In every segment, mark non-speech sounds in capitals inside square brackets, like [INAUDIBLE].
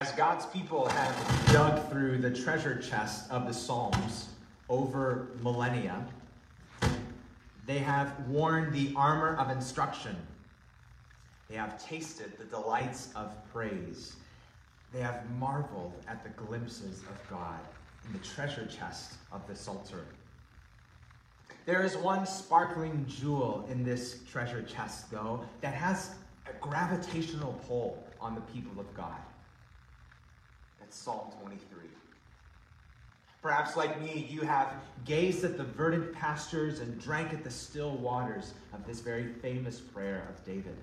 As God's people have dug through the treasure chest of the Psalms over millennia, they have worn the armor of instruction. They have tasted the delights of praise. They have marveled at the glimpses of God in the treasure chest of the Psalter. There is one sparkling jewel in this treasure chest, though, that has a gravitational pull on the people of God. Psalm 23. Perhaps, like me, you have gazed at the verdant pastures and drank at the still waters of this very famous prayer of David.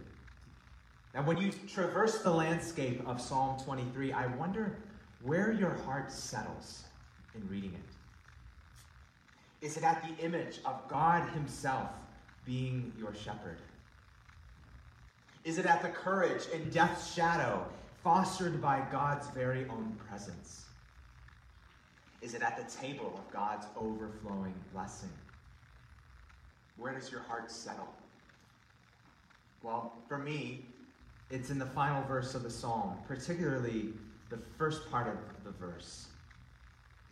Now, when you traverse the landscape of Psalm 23, I wonder where your heart settles in reading it. Is it at the image of God Himself being your shepherd? Is it at the courage in death's shadow fostered by God's very own presence? Is it at the table of God's overflowing blessing? Where does your heart settle? Well, for me, it's in the final verse of the psalm, particularly the first part of the verse.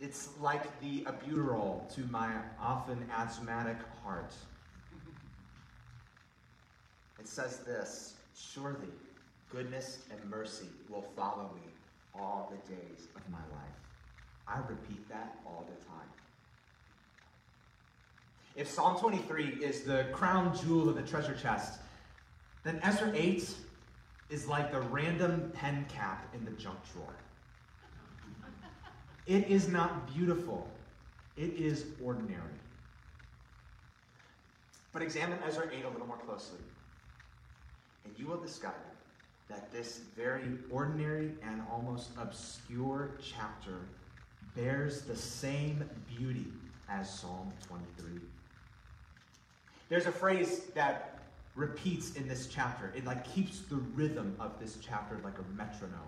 It's like the albuterol to my often asthmatic heart. It says this Surely goodness and mercy will follow me all the days of my life. I repeat that all the time. If Psalm 23 is the crown jewel of the treasure chest, then Ezra 8 is like the random pen cap in the junk drawer. It is not beautiful, it is ordinary. But examine Ezra 8 a little more closely, and you will discover that this very ordinary and almost obscure chapter bears the same beauty as Psalm 23. There's a phrase that repeats in this chapter. It like keeps the rhythm of this chapter like a metronome.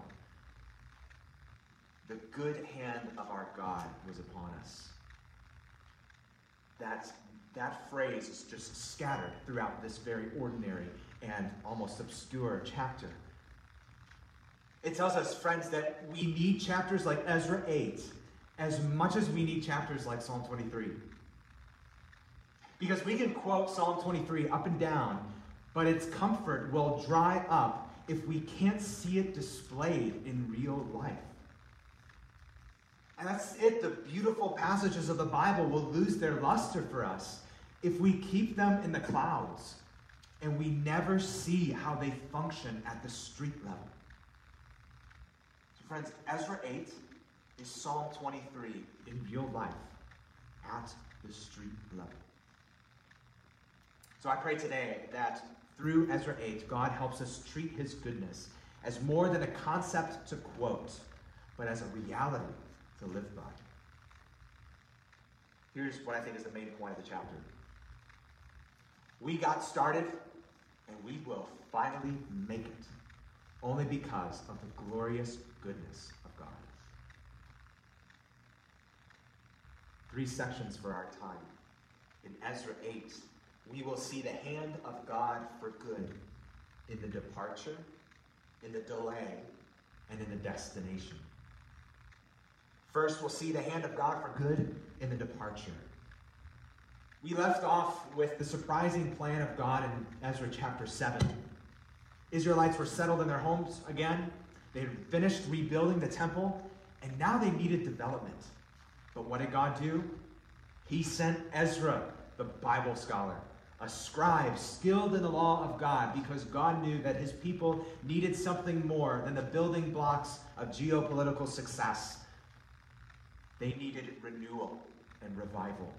The good hand of our God was upon us. That, that phrase is just scattered throughout this very ordinary and almost obscure chapter. It tells us, friends, that we need chapters like Ezra 8 as much as we need chapters like Psalm 23. Because we can quote Psalm 23 up and down, but its comfort will dry up if we can't see it displayed in real life. And that's it. The beautiful passages of the Bible will lose their luster for us if we keep them in the clouds and we never see how they function at the street level. Friends, Ezra 8 is Psalm 23 in real life at the street level. So I pray today that through Ezra 8, God helps us treat his goodness as more than a concept to quote, but as a reality to live by. Here's what I think is the main point of the chapter. We got started, and we will finally make it, only because of the glorious goodness of God. Three sections for our time. In Ezra 8, we will see the hand of God for good in the departure, in the delay, and in the destination. First, we'll see the hand of God for good in the departure. We left off with the surprising plan of God in Ezra chapter 7. Israelites were settled in their homes again. They had finished rebuilding the temple, and now they needed development. But what did God do? He sent Ezra, the Bible scholar, a scribe skilled in the law of God, because God knew that his people needed something more than the building blocks of geopolitical success. They needed renewal and revival.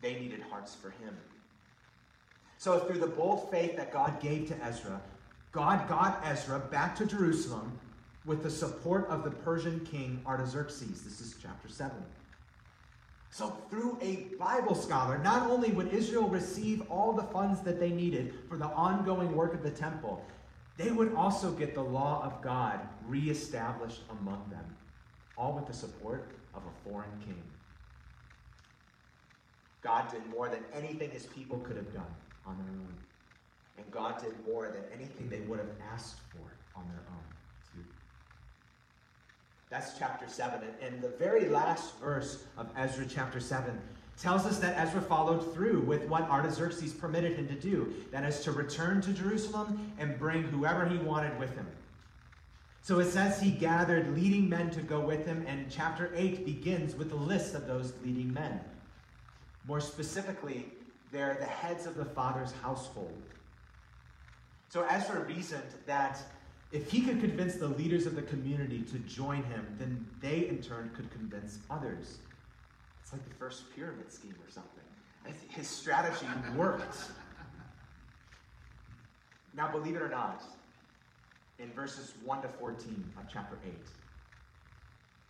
They needed hearts for him. So, through the bold faith that God gave to Ezra, God got Ezra back to Jerusalem with the support of the Persian king Artaxerxes. This is chapter 7. So, through a Bible scholar, not only would Israel receive all the funds that they needed for the ongoing work of the temple, they would also get the law of God reestablished among them, all with the support of a foreign king. God did more than anything his people could have done on their own. And God did more than anything they would have asked for on their own. That's chapter 7. And the very last verse of Ezra chapter 7 tells us that Ezra followed through with what Artaxerxes permitted him to do that is, to return to Jerusalem and bring whoever he wanted with him. So it says he gathered leading men to go with him, and chapter 8 begins with a list of those leading men. More specifically, they're the heads of the father's household. So Ezra reasoned that if he could convince the leaders of the community to join him, then they in turn could convince others. It's like the first pyramid scheme or something. His strategy worked. Now, believe it or not, in verses 1 to 14 of chapter 8,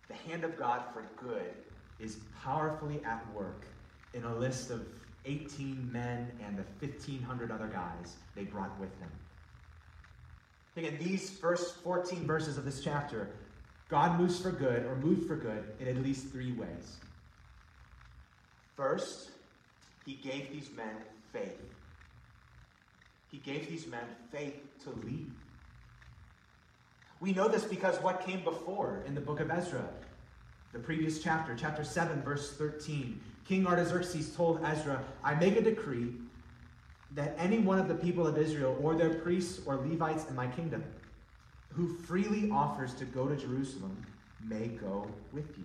the hand of God for good is powerfully at work in a list of 18 men and the 1,500 other guys they brought with them. In these first 14 verses of this chapter, God moves for good, or moved for good, in at least three ways. First, he gave these men faith. He gave these men faith to lead. We know this because what came before in the book of Ezra, the previous chapter, chapter 7, verse 13. King Artaxerxes told Ezra, I make a decree that any one of the people of Israel, or their priests or Levites in my kingdom, who freely offers to go to Jerusalem, may go with you.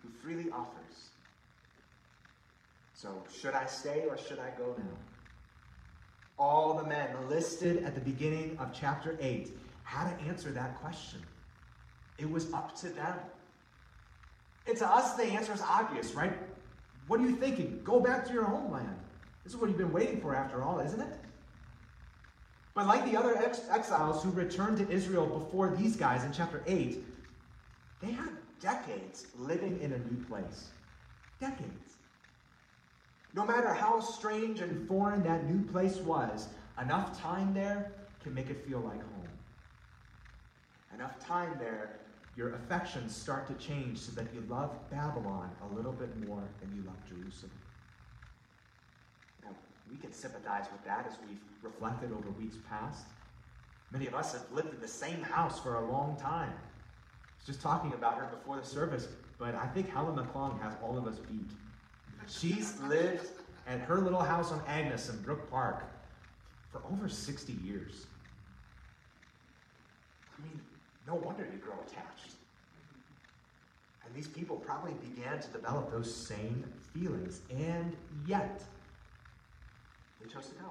Who freely offers. So, should I stay or should I go now? All the men listed at the beginning of chapter 8 had to answer that question. It was up to them. And to us, the answer is obvious, right? What are you thinking? Go back to your homeland. This is what you've been waiting for, after all, isn't it? But like the other ex- exiles who returned to Israel before these guys in chapter 8, they had decades living in a new place. Decades. No matter how strange and foreign that new place was, enough time there can make it feel like home. Enough time there your affections start to change so that you love Babylon a little bit more than you love Jerusalem. We can sympathize with that as we've reflected over weeks past. Many of us have lived in the same house for a long time. I was just talking about her before the service, but I think Helen McClung has all of us beat. She's lived at her little house on Agnes in Brook Park for over 60 years. I mean, no wonder you grow attached. And these people probably began to develop those same feelings, and yet they chose to go.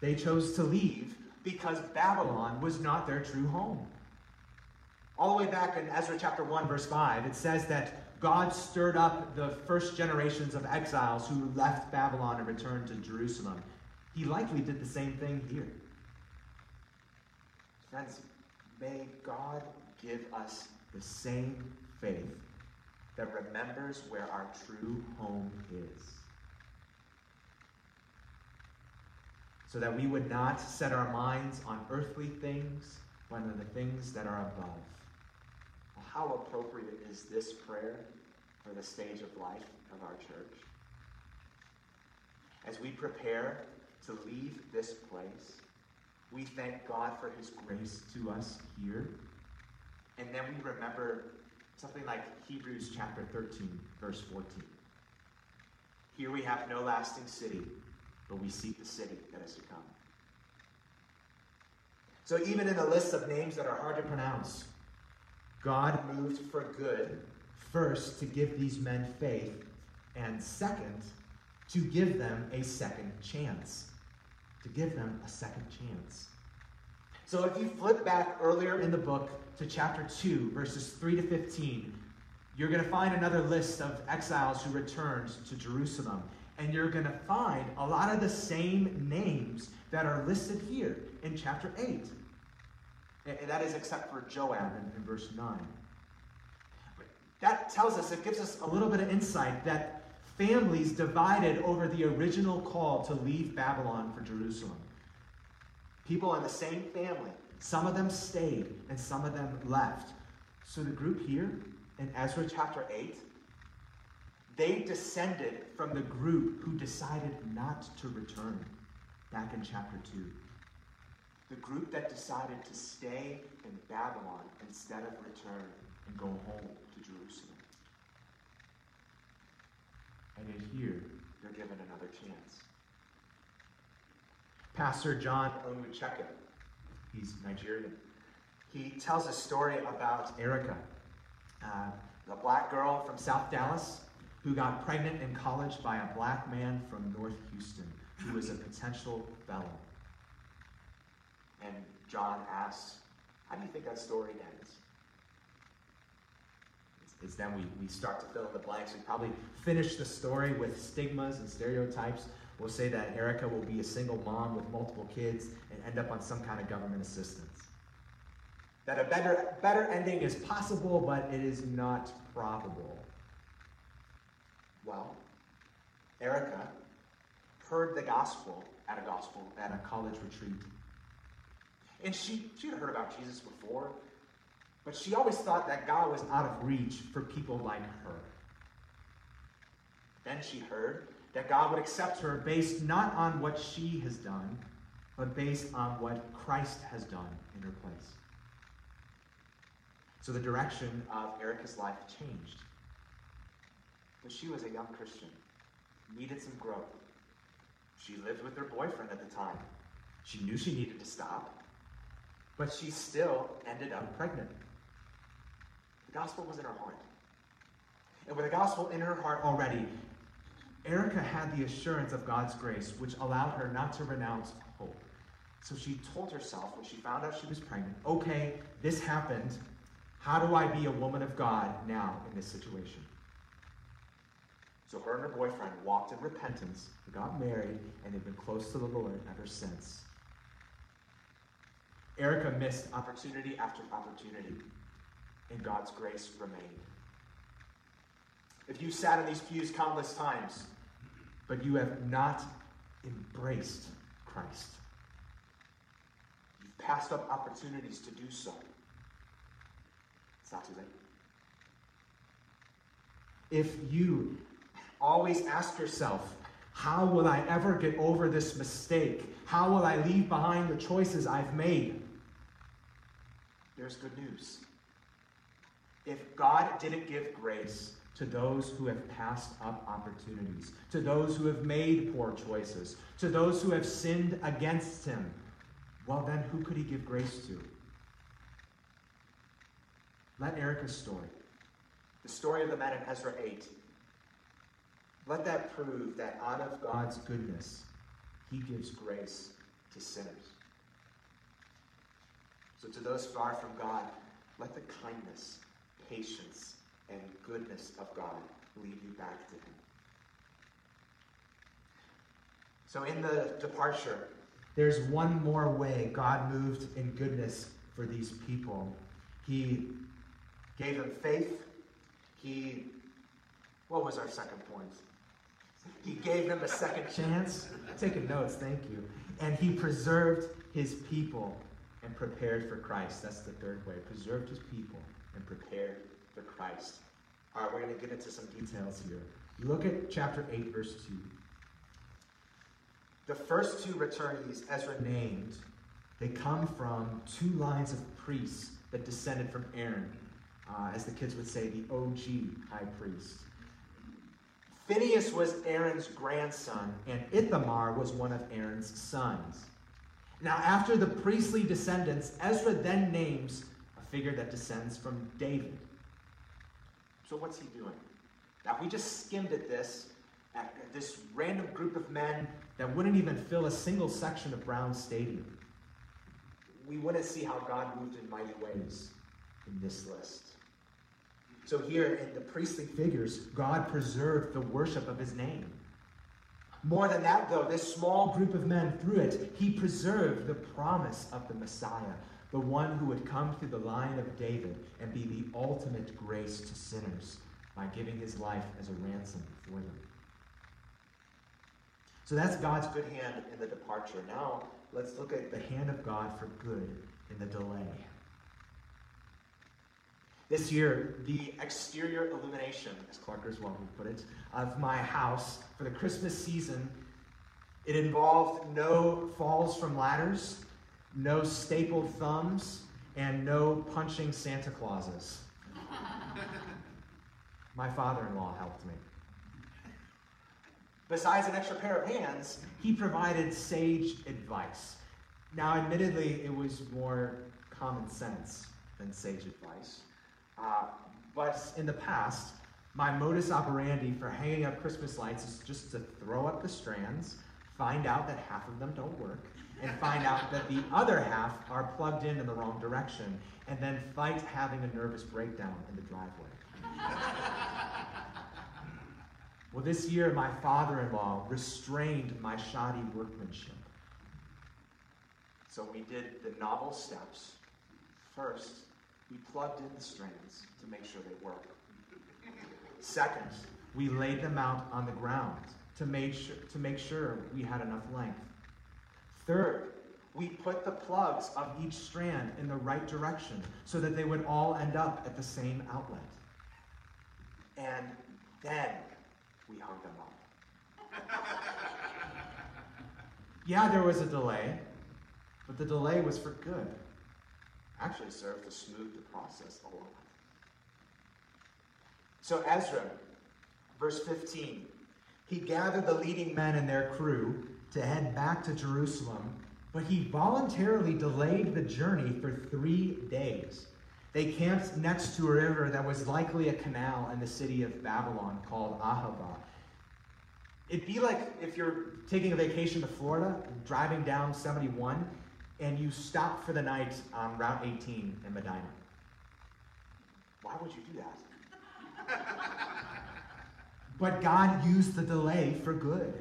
They chose to leave because Babylon was not their true home. All the way back in Ezra chapter 1, verse 5, it says that God stirred up the first generations of exiles who left Babylon and returned to Jerusalem. He likely did the same thing here. Friends, May God give us the same faith that remembers where our true home is. So that we would not set our minds on earthly things, but on the things that are above. Well, how appropriate is this prayer for the stage of life of our church? As we prepare to leave this place, we thank God for his grace to us here. And then we remember something like Hebrews chapter 13, verse 14. Here we have no lasting city, but we seek the city that is to come. So even in the list of names that are hard to pronounce, God moved for good, first to give these men faith, and second, to give them a second chance to give them a second chance. So if you flip back earlier in the book to chapter 2, verses 3 to 15, you're going to find another list of exiles who returned to Jerusalem. And you're going to find a lot of the same names that are listed here in chapter 8. And that is except for Joab in, in verse 9. That tells us, it gives us a little bit of insight that families divided over the original call to leave Babylon for Jerusalem. People in the same family, some of them stayed and some of them left. So the group here in Ezra chapter 8, they descended from the group who decided not to return back in chapter 2. The group that decided to stay in Babylon instead of return and go home to Jerusalem. And yet here, They're given another chance. Pastor John Onwuchekwa, He's Nigerian. he tells a story about Erica, uh, a black girl from from South Dallas, who got pregnant in college by a black man from North Houston, who was a potential felon. And John asks, How do you think that story ends? It's, then we, we start to fill in the blanks. We probably finish the story with stigmas and stereotypes. We'll say that Erica will be a single mom with multiple kids and end up on some kind of government assistance. That a better, better ending is possible, but it is not probable. Well, Erica heard the gospel at a gospel At a college retreat, and she she'd heard about Jesus before, but she always thought that God was out of reach for people like her. Then she heard that God would accept her based not on what she has done, but based on what Christ has done in her place. So the direction of Erica's life, changed. But she was a young Christian, needed some growth. She lived with her boyfriend at the time. She knew she needed to stop, but she still ended up Pregnant. The gospel was in her heart. And with the gospel in her heart Already, Erica had the assurance of God's grace, which allowed her not to renounce hope. So she told herself when she found out she was pregnant. Okay, this happened. How do I be a woman of God now in this situation? So her and her boyfriend walked in repentance. Got married, and they've been close to the Lord ever since. Erica missed Opportunity after opportunity, and God's grace remained. If you sat in these pews countless times, but you have not embraced Christ. you've passed up opportunities to do so. It's not too late. If you always ask yourself, how will I ever get over this mistake? How will I leave behind the choices I've made? There's good news. If God didn't give grace, To those who have passed up opportunities, to those who have made poor choices, to those who have sinned against Him, well, then who could He give grace to? Let Erica's story the story of the man in Ezra 8, let that prove that out of God's goodness, He gives grace to sinners. So, to those far from God, let the kindness, patience, and goodness of God lead you back to Him. So, in the departure, There's one more way God moved in goodness for these people. He gave them faith. He, what was our second point? He gave them a second chance. taking notes, thank you. And he preserved his people and prepared for Christ. That's the third way. Preserved his people and prepared for Christ. All right, we're going to get into some details. here. Look at chapter 8, verse 2. The first two returnees, Ezra named, Named, they come from two lines of priests that descended from Aaron. Uh, as the kids would say, the OG high priest. Phinehas was Aaron's grandson. And Ithamar was one of Aaron's sons. Now, after the priestly descendants, Ezra then names a figure that descends from David. So what's he doing? Now, we just skimmed at this, at this random group of men, that wouldn't even fill a single section of Brown Stadium we wouldn't see how God moved in mighty ways in this list. So here in the priestly Figures, God preserved the worship of his name. More than that, though, this small group of men, through it, he preserved the promise of the Messiah, the one who would come through the line of David and be the ultimate grace to sinners by giving his life as a ransom for them. So that's God's good hand in the departure. Now, let's look at the hand of God for good in the delay. This year, the exterior illumination. as Clark Griswold would put it, of my house for the Christmas season. It involved no falls from ladders, no stapled thumbs, and no punching Santa Clauses. [LAUGHS] My father in law helped me. Besides an extra pair of hands, he provided sage advice. Now, admittedly, it was more common sense than sage advice. Uh, but in the past, my modus operandi for hanging up Christmas lights is just to throw up the strands, find out that half of them don't work, and find out that the other half are plugged in in the wrong direction, and then fight having a nervous breakdown in the driveway. [LAUGHS] well, this year, my father in law restrained my shoddy workmanship. So we did the novel steps. First, we plugged in the strands to make sure they work. Second, we laid them out on the ground to make sure, to make sure we had enough length. Third, we put the plugs of each strand in the right direction so that they would all end up at the same outlet. And then we hung them up. yeah, there was a delay, but the delay was for good. Actually served to smooth the process along. So Ezra, verse 15, he gathered the leading men and their crew to head back to Jerusalem, but he voluntarily delayed the journey for three days. They camped next to a river that was likely a canal in the city of Babylon called Ahava. It'd be like if you're taking a vacation to Florida, driving down 71, and you stop for the night on Route 18 in Medina. Why would you do that? [LAUGHS] but God used the delay for good.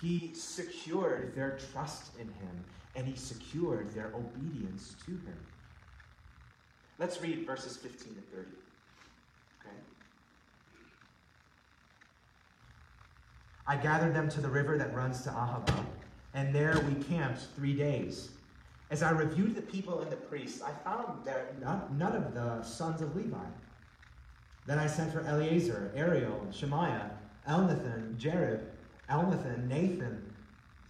He secured their trust in him, and he secured their obedience to him. Let's read verses 15 to 30. Okay? I gathered them to the river that runs to Ahava, and there we camped three days. As I reviewed the people and the priests, I found that none of the sons of Levi. Then I sent for Eleazar, Ariel, Shemaiah, Elnathan, Jarib, Elnathan, Nathan,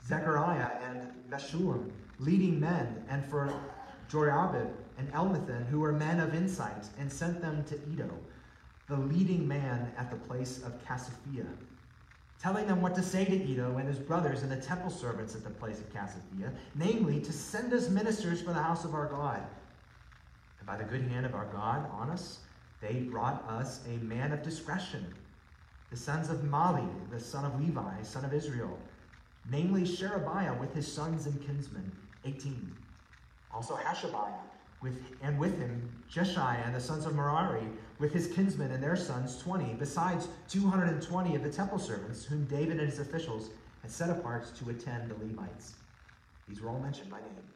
Zechariah, and Meshullam, leading men, and for Joiarib and Elnathan, who were men of insight, and sent them to Iddo, the leading man at the place of Casiphia, telling them what to say to Iddo and his brothers and the temple servants at the place of Casiphia, namely, to send us ministers for the house of our God. And by the good hand of our God on us, they brought us a man of discretion, the sons of Mahli, the son of Levi, son of Israel, namely Sherebiah with his sons and kinsmen, 18. Also Hashabiah, with, and with him Jeshaiah and the sons of Merari, with his kinsmen and their sons, 20, besides 220 of the temple servants, whom David and his officials had set apart to attend the Levites. These were all mentioned by name.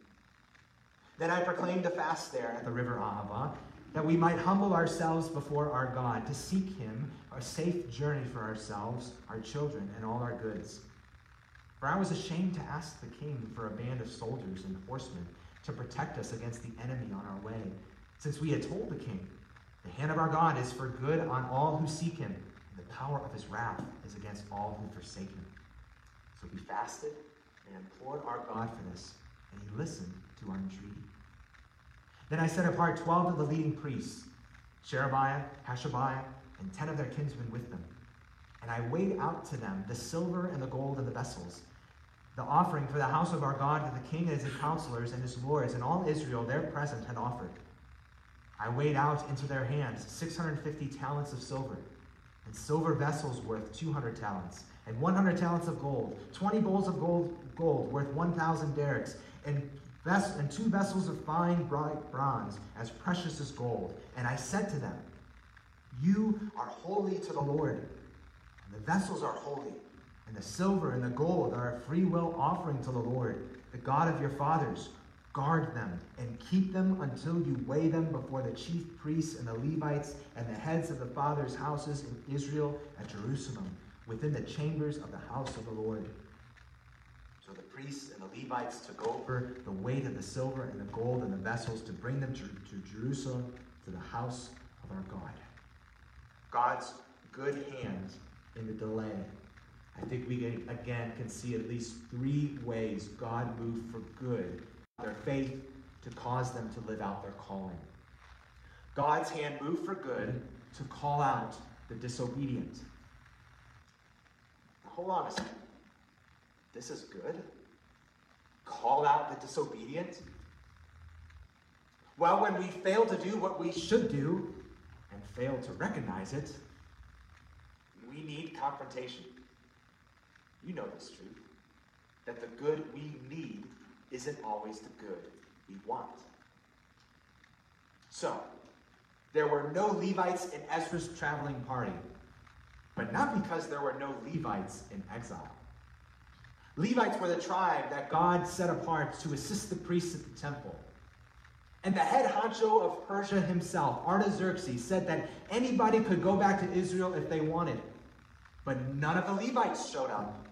Then I proclaimed a fast there at the river Ahava, that we might humble ourselves before our God, to seek him a safe journey for ourselves, our children, and all our goods. For I was ashamed to ask the king for a band of soldiers and horsemen to protect us against the enemy on our way, since we had told the king, The hand of our God is for good on all who seek him, and the power of his wrath is against all who forsake him. So we fasted and implored our God for this, and he listened to our entreaty. Then I set apart twelve of the leading priests, Sherebiah, Hashabiah, and ten of their kinsmen with them. And I weighed out to them the silver and the gold and the vessels, the offering for the house of our God that the king and his counselors and his lords and all Israel their present had offered. I weighed out into their hands 650 talents of silver, and silver vessels worth 200 talents, and 100 talents of gold, 20 bowls of gold, gold worth 1,000 darics, and, ves- and two vessels of fine bright bronze, as precious as gold. And I said to them, You are holy to the Lord, and the vessels are holy, and the silver and the gold are a free will offering to the Lord, the God of your fathers. Guard them and keep them until you weigh them before the chief priests and the Levites and the heads of the fathers' houses in Israel at Jerusalem, within the chambers of the house of the Lord. So the priests and the Levites took over the weight of the silver and the gold and the vessels to bring them to, to Jerusalem, to the house of our God. God's good hand in the delay. I think we again can see at least three ways God moved for good their faith, to cause them to live out their calling. God's hand moved for good. To call out the disobedient. Now, hold on a second. This is good? Call out the disobedient? Well, when we fail to do what we should, Should do and fail to recognize it. we need confrontation. You know this truth. That the good we need isn't always the good we want. So, there were no Levites in Ezra's traveling party, but not because there were no Levites in exile. Levites were the tribe that God set apart to assist the priests at the temple. And the head honcho of Persia himself, Artaxerxes, said that anybody could go back to Israel if they wanted. But none of the Levites showed up.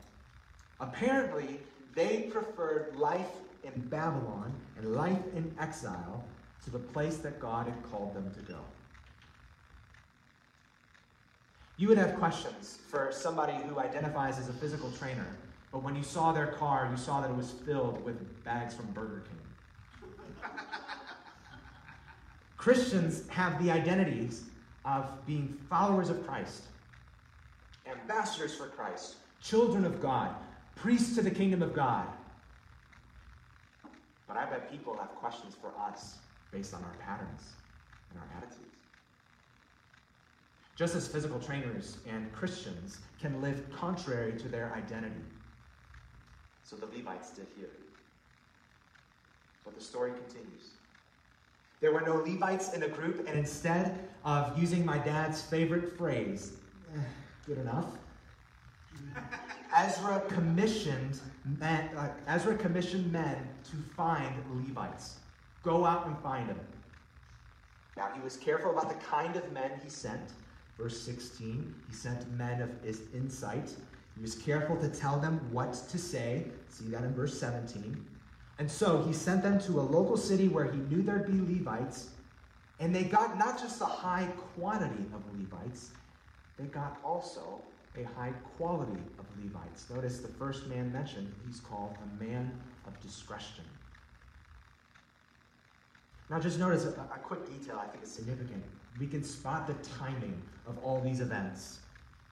Apparently, they preferred life in Babylon and life in exile to the place that God had called them to go. You would have questions for somebody who identifies as a physical trainer, but when you saw their car, you saw that it was filled with bags from Burger King. [LAUGHS] Christians have the identities of being followers of Christ, ambassadors for Christ. children of God, priests to the kingdom of God, But I bet people have questions for us. based on our patterns and our attitudes. Just as physical trainers and Christians can live contrary to their identity. So the Levites did here. But the story continues. There were no Levites in the group, and instead of using my dad's favorite phrase, "Eh, good enough, Ezra commissioned men, uh, Ezra commissioned men to find Levites. Go out and find them. Now he was careful about the kind of men He sent, verse 16, he sent men of his insight. He was careful to tell them what to say. See that in verse 17. And so he sent them to a local city where he knew there'd be Levites. And they got not just a high quantity of Levites, they got also a high quality of Levites. Notice the first man mentioned, he's called a man of discretion. Now, just notice a, a quick detail I think is significant. We can spot the timing of all these events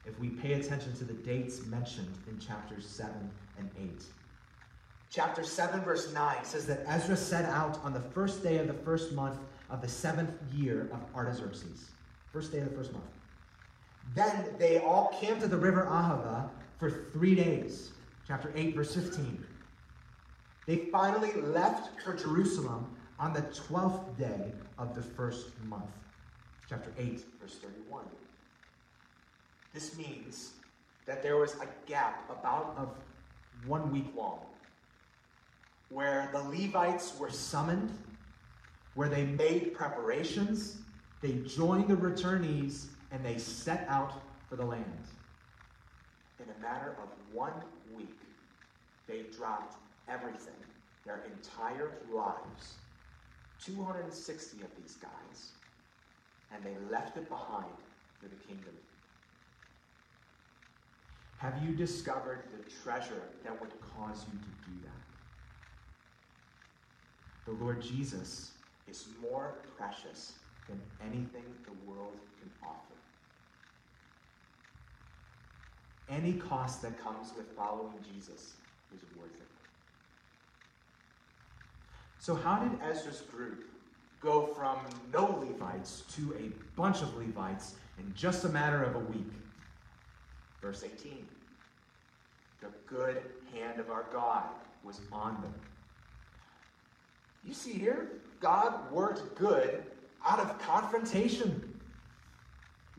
if we pay attention to the dates mentioned in chapters 7 and 8. Chapter 7, verse 9 says that Ezra set out on the first day of the first month of the seventh year of Artaxerxes. First day of the first month. Then they all camped at the river Ahava for three days. Chapter 8, verse 15. They finally left for Jerusalem on the 12th day of the first month. Chapter 8, verse 31. This means that there was a gap about of one week long, where the Levites were were summoned, where they made preparations, they joined the returnees, and they set out for the land. in a matter of one week, they dropped everything, their entire lives, 260 of these guys, and they left it behind for the kingdom. Have you discovered the treasure that would cause you to do that? The Lord Jesus Is more precious than anything the world can offer. Any cost that comes with following Jesus is worth it. So, how did Ezra's group go from no Levites to a bunch of Levites in just a matter of a week? Verse 18 The good hand of our God Was on them. You see here, God worked good Out of confrontation.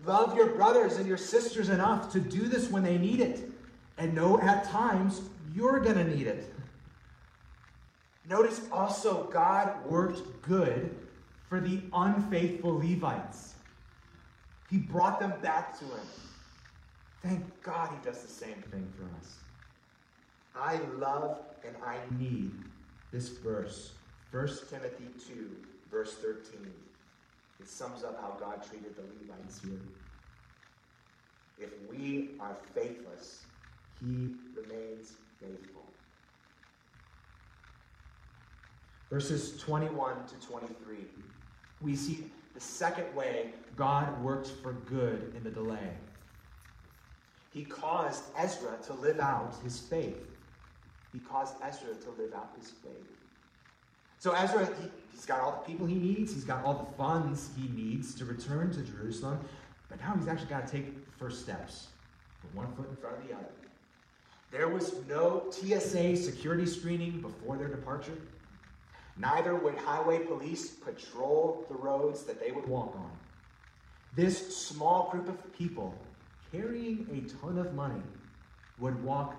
Love your brothers and your sisters enough to do this when they need it. And know at times you're going to need it. Notice also, God worked good for the unfaithful Levites. He brought them back to Him. Thank God He does the same thing for us. I love and I need this verse. 1 Timothy 2, verse 13. It sums up how God treated the Levites here. If we are faithless, He remains faithful. Verses 21 to 23, we see the second way God worked for good in the delay. He caused Ezra to live out his faith. He caused Ezra to live out his faith. So Ezra, he, he's got all the people he needs, he's got all the funds he needs to return to Jerusalem, but now he's actually got to take first steps, put one foot in front of the other. There was no TSA security screening before their departure. Neither would highway police patrol the roads that they would walk on. This small group of people carrying a ton of money would walk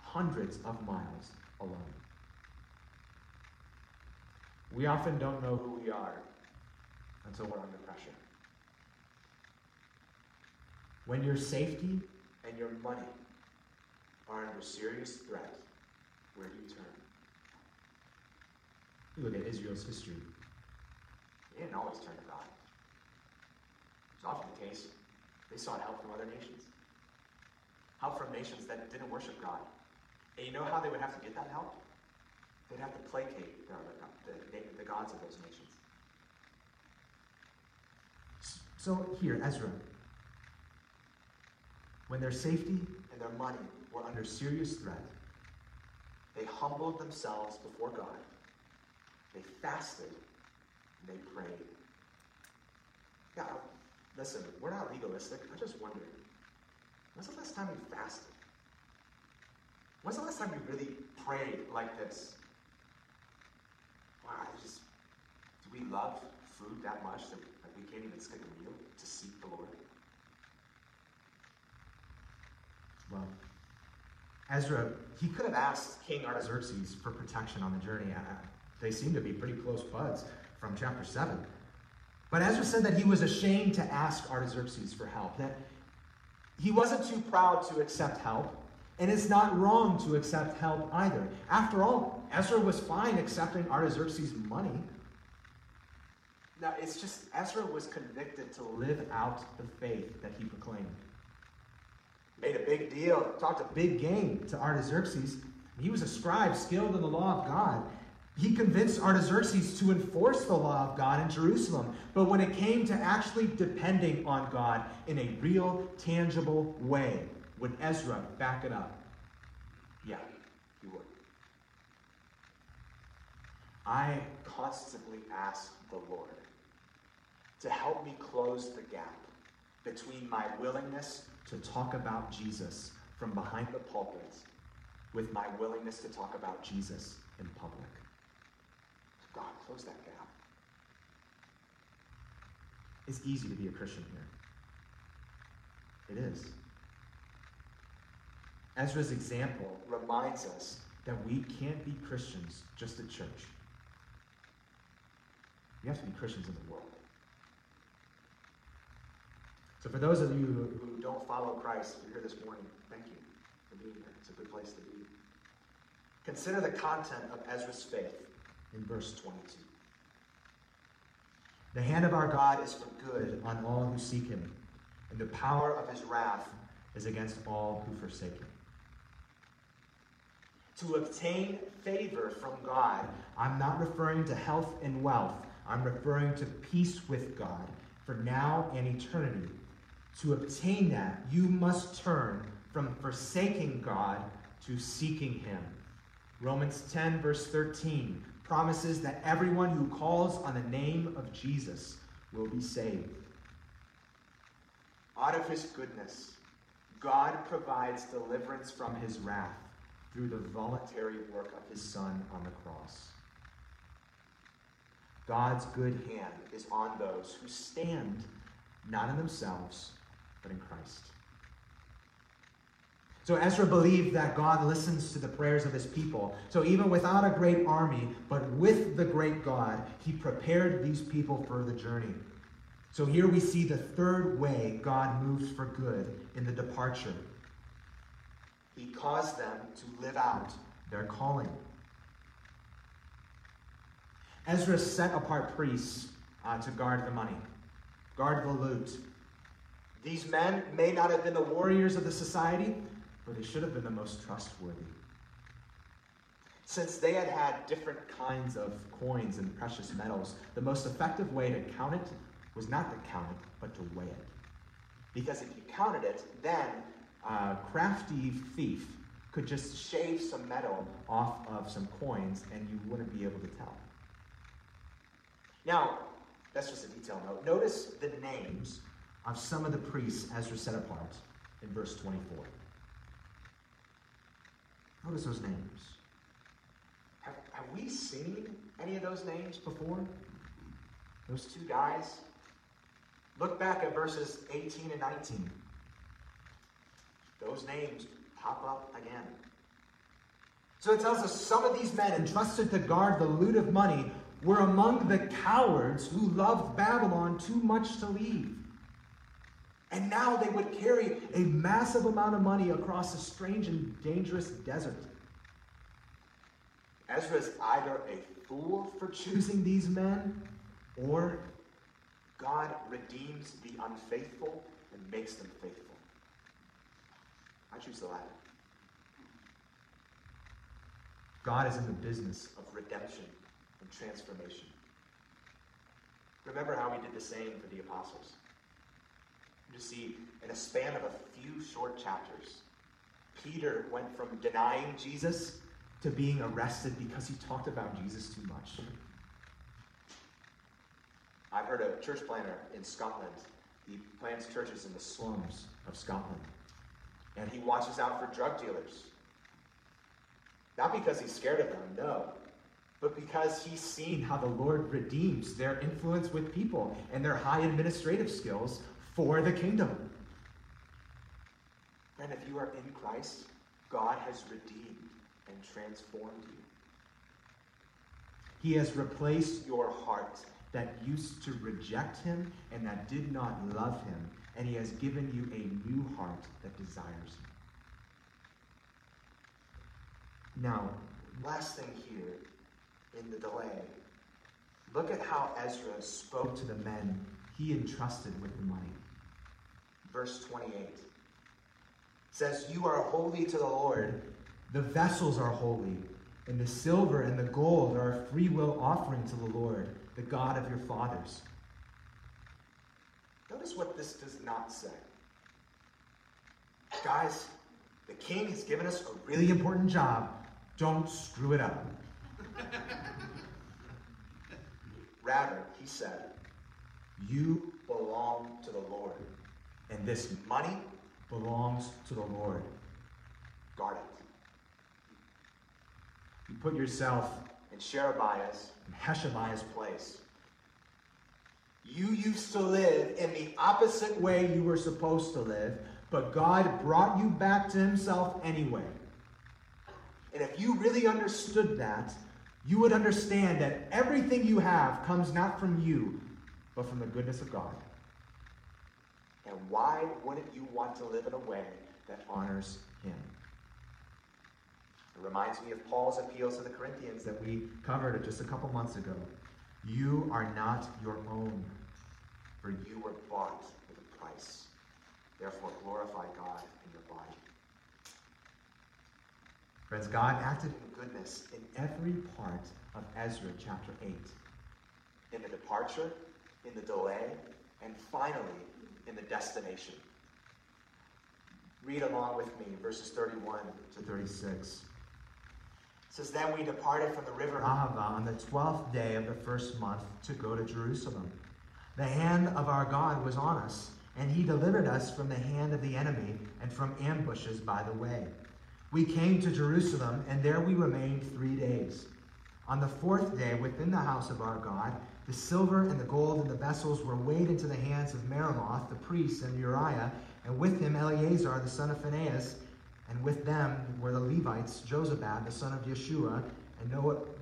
hundreds of miles alone. We often don't know who we are until we're under pressure. When your safety and your money are under serious threat, where do you turn? You look at Israel's history. They didn't always turn to God. It's often the case. They sought help from other nations. Help from nations that didn't worship God. And you know how they would have to get that help? They'd have to placate the, the, the gods of those nations. So here, Ezra, when their safety and their money were under serious threat, they humbled themselves before God. They fasted they prayed. Yeah, listen, we're not legalistic. I just wonder, when's the last time you fasted? When's the last time you really prayed like this? Wow, I just, do we love food that much that, that we can't even skip a meal to seek the Lord? Well, Ezra, he could have asked King Artaxerxes for protection on the journey. Uh, uh, they seem to be pretty close buds from chapter 7. But Ezra said that he was ashamed to ask Artaxerxes for help, that he wasn't too proud to accept help, and it's not wrong to accept help either. After all, Ezra was fine accepting Artaxerxes' money. Now, it's just Ezra was convicted to live out the faith that he proclaimed. Made a big deal, talked a big game to Artaxerxes. He was a scribe skilled in the law of God. He convinced Artaxerxes to enforce the law of God in Jerusalem. But when it came to actually depending on God in a real, tangible way, would Ezra back it up? Yeah, he would. I constantly ask the Lord to help me close the gap between my willingness to talk about Jesus from behind the pulpit with my willingness to talk about Jesus in public. God, close that gap. It's easy to be a Christian here. It is. Ezra's example reminds us that we can't be Christians just at church. We have to be Christians in the world. So, for those of you who, who don't follow Christ, you're here this morning, thank you for being here. It's a good place to be. Consider the content of Ezra's faith in verse 22. The hand of our God is for good on all who seek him, and the power of his wrath is against all who forsake him. To obtain favor from God, I'm not referring to health and wealth. I'm referring to peace with God for now and eternity. To obtain that, you must turn from forsaking God to seeking Him. Romans 10, verse 13, promises that everyone who calls on the name of Jesus will be saved. Out of His goodness, God provides deliverance from His wrath through the voluntary work of his Son on the cross. God's good hand is on those who stand not in themselves, but in Christ. So Ezra believed that God listens to the prayers of his people. So even without a great army, but with the great God, he prepared these people for the journey. So here we see the third way God moves for good in the departure he caused them to live out their calling. Ezra set apart priests uh, to guard the money, guard the loot. These men may not have been the warriors of the society, but they should have been the most trustworthy. Since they had had different kinds of coins and precious metals, the most effective way to count it was not to count it, but to weigh it. Because if you counted it, then a crafty thief could just shave some metal off of some coins and you wouldn't be able to tell. Now, that's just a detail note. Notice the names of some of the priests Ezra set apart in verse 24. Notice those names. Have, have we seen any of those names before? Those two guys? Look back at verses 18 and 19. Those names pop up again. So it tells us some of these men entrusted to guard the loot of money were among the cowards who loved Babylon too much to leave. And now they would carry a massive amount of money across a strange and dangerous desert. Ezra is either a fool for choosing these men, or God redeems the unfaithful and makes them faithful. I choose the latter. God is in the business of redemption and transformation. Remember how we did the same for the apostles. You see, in a span of a few short chapters, Peter went from denying Jesus to being arrested because he talked about Jesus too much. I've heard a church planner in Scotland. He plants churches in the slums of Scotland. And he watches out for drug dealers. Not because he's scared of them, no. But because he's seen how the Lord redeems their influence with people and their high administrative skills for the kingdom. And if you are in Christ, God has redeemed and transformed you. He has replaced your heart that used to reject him and that did not love him, and he has given you a new heart that desires him. Now, last thing here in the delay, look at how Ezra spoke to the men he entrusted with the money. Verse 28 says, You are holy to the Lord. The vessels are holy, and the silver and the gold are a free will offering to the Lord, the God of your fathers. Notice what this does not say. Guys, the king has given us a really important job. Don't screw it up. [LAUGHS] Rather, he said, You belong to the Lord, and this money belongs to the Lord. Guard it. You put yourself in Sherebiah's and Hashabiah's place. You used to live in the opposite way you were supposed to live, but God brought you back to Himself anyway. And if you really understood that, you would understand that everything you have comes not from you, but from the goodness of God. And why wouldn't you want to live in a way that honors Him? It reminds me of Paul's appeals to the Corinthians that we covered just a couple months ago. You are not your own, for you were bought with a price. Therefore, glorify God in your body. Friends, God acted in goodness in every part of Ezra chapter 8. In the departure, in the delay, and finally in the destination. Read along with me verses 31 to 36 says, Then we departed from the river Ahava on the twelfth day of the first month to go to Jerusalem. The hand of our God was on us, and he delivered us from the hand of the enemy and from ambushes by the way. We came to Jerusalem, and there we remained three days. On the fourth day, within the house of our God, the silver and the gold and the vessels were weighed into the hands of Meremoth, the priest, and Uriah, and with him Eleazar, the son of Phinehas, and with them were the Levites, Jozabad, the son of Yeshua, and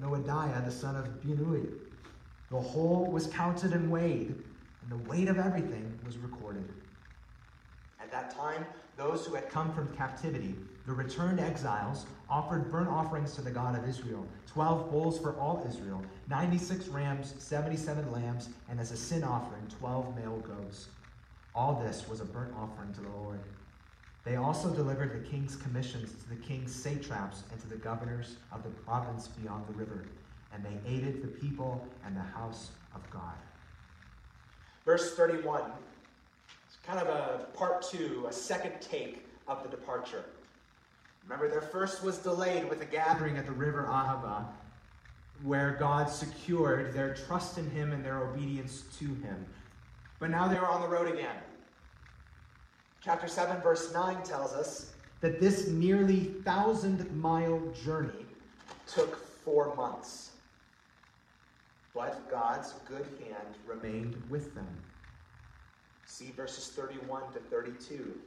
Noadiah, the son of Binnui. The whole was counted and weighed, and the weight of everything was recorded. At that time, those who had come from captivity, the returned exiles, offered burnt offerings to the God of Israel 12 bulls for all Israel, 96 rams, 77 lambs, and as a sin offering, 12 male goats. All this was a burnt offering to the Lord. They also delivered the king's commissions to the king's satraps and to the governors of the province beyond the river, and they aided the people and the house of God. Verse 31 It's kind of a part two, a second take of the departure. Remember, their first was delayed with a gathering at the river Ahava, where God secured their trust in him and their obedience to him. but now they are on the road again. Chapter 7, verse 9 tells us That this nearly thousand mile journey took four months. But God's good hand remained with them. See verses 31 to 32.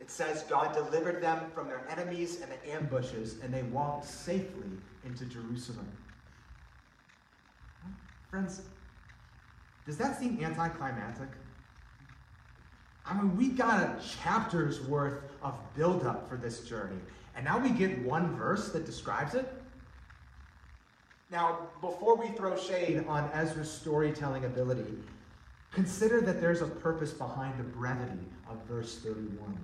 It says, God delivered them from their enemies and the ambushes and they walked safely into Jerusalem. Friends, does that seem anticlimactic? I mean, we got a chapter's worth of buildup for this journey, and now we get one verse that describes it? Now, before we throw shade On Ezra's storytelling ability, consider that there's a purpose behind the brevity of verse 31.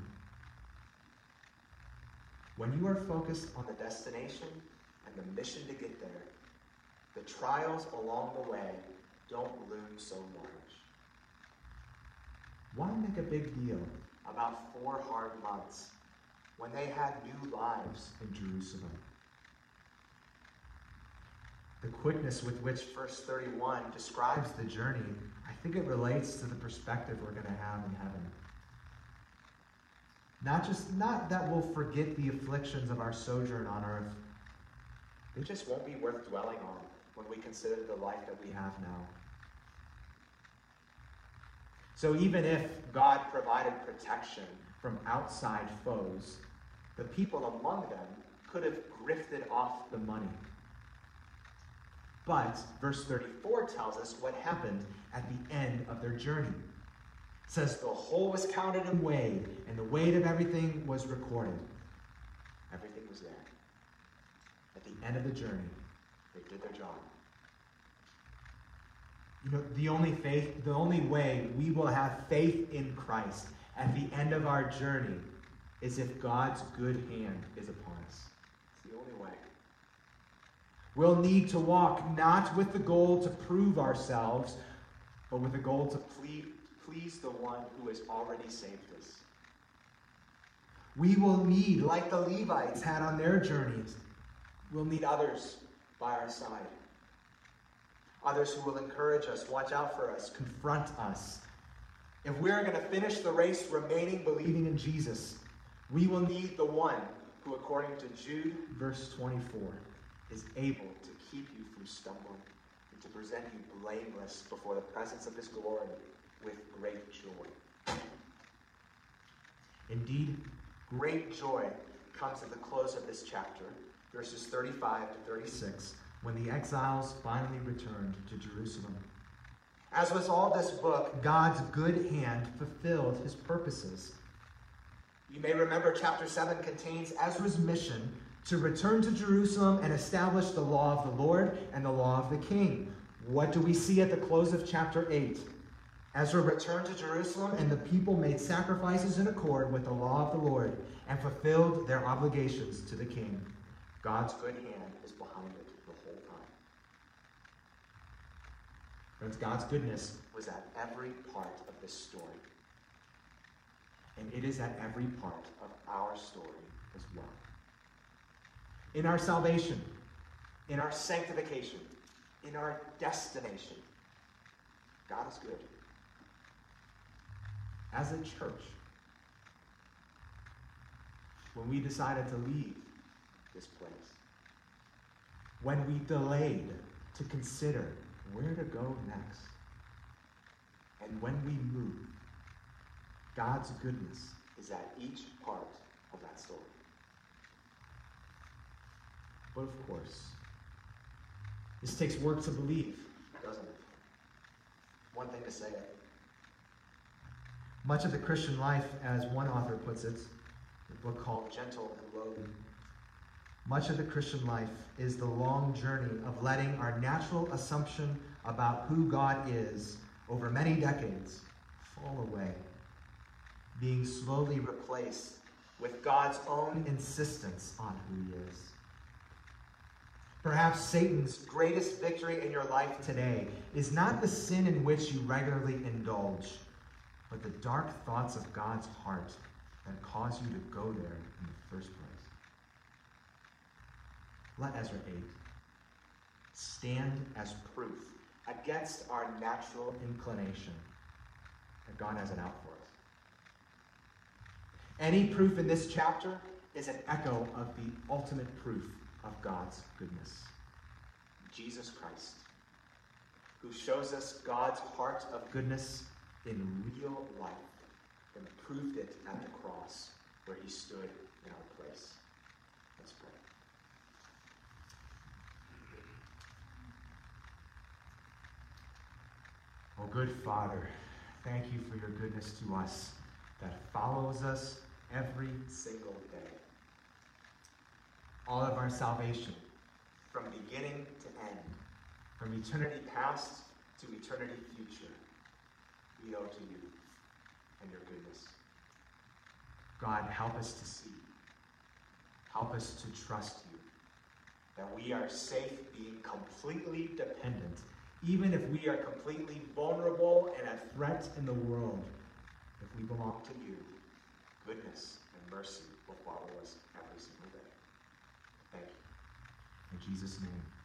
When you are focused on the destination and the mission to get there, the trials along the way don't loom so large. why make a big deal About four hard months when they had new lives. in Jerusalem? The quickness with which Verse 31 describes describes the journey, I think it relates to the perspective we're going to have in heaven. Not just not that we'll forget the afflictions of our sojourn on earth, it just won't be worth dwelling on when we consider the life that we have now. So even if God provided protection, From outside foes, the people among them could have grifted off the money. But verse 34 tells us what happened at the end of their journey. Says the whole was counted and weighed, and the weight of everything was recorded. everything was there. At the end of the journey, They did their job. You know, the only faith, the only way we will have faith in Christ at the end of our journey is if God's good hand is upon us. It's the only way. We'll need to walk not with the goal to prove ourselves, but with the goal to Please, please the one who has already saved us. we will need, like the Levites, had on their journeys, we'll need others by our side. Others who will encourage us, watch out for us. confront us. If we're going to finish the race remaining Believing in Jesus, we will need the one who, according to Jude, verse 24. is able to keep you from stumbling and to present you blameless before the presence of his glory with great joy. Indeed, Great joy comes at the close of this chapter, verses 35 to 36. 36, when the exiles finally returned to Jerusalem. As with all this book, God's good hand fulfilled his purposes. you may remember chapter 7 contains Ezra's mission to return to Jerusalem and establish the law of the Lord and the law of the king. What do we see at the close of chapter 8? Ezra returned to Jerusalem, and the people made sacrifices in accord with the law of the Lord and fulfilled their obligations to the king. God's good hand is behind it the whole time. friends, God's goodness, Was at every part of this story, and it is at every part of our story, as well. In our salvation, in our sanctification, in our destination. God is good. As a church, when we decided to leave, This place. when we delayed to consider where to go next, and when we moved, God's goodness is at each part of that story. But of course, this takes work to believe. Doesn't it? One thing to say. Much of the Christian life, as one author puts it, a book called Gentle and lowly. Much of the Christian life is the long journey of letting our natural assumption about who God is over many decades fall away, being slowly Replaced with God's own insistence on who he is. Perhaps Satan's greatest victory in your life today is not the sin in which you regularly indulge, but the dark thoughts of God's heart that cause you to go there in the first place. Let Ezra 8 stand as proof against our natural inclination that God has it out for us. Any proof in this chapter is an echo of the ultimate proof of God's goodness. Jesus Christ, who shows us God's heart of Goodness in real life and proved it at the cross where he stood in our place. Let's pray. Oh, good Father, thank you for your goodness to us that follows us every Single day, all of our salvation, from beginning to end, from eternity eternity past to eternity future, we owe to you and your goodness. God, help us to see. Help us to trust you. That we are safe being completely Dependent, even if we are completely vulnerable and a threat in the world, if we belong to you. Goodness and mercy will follow us every single day. Thank you. in Jesus' name.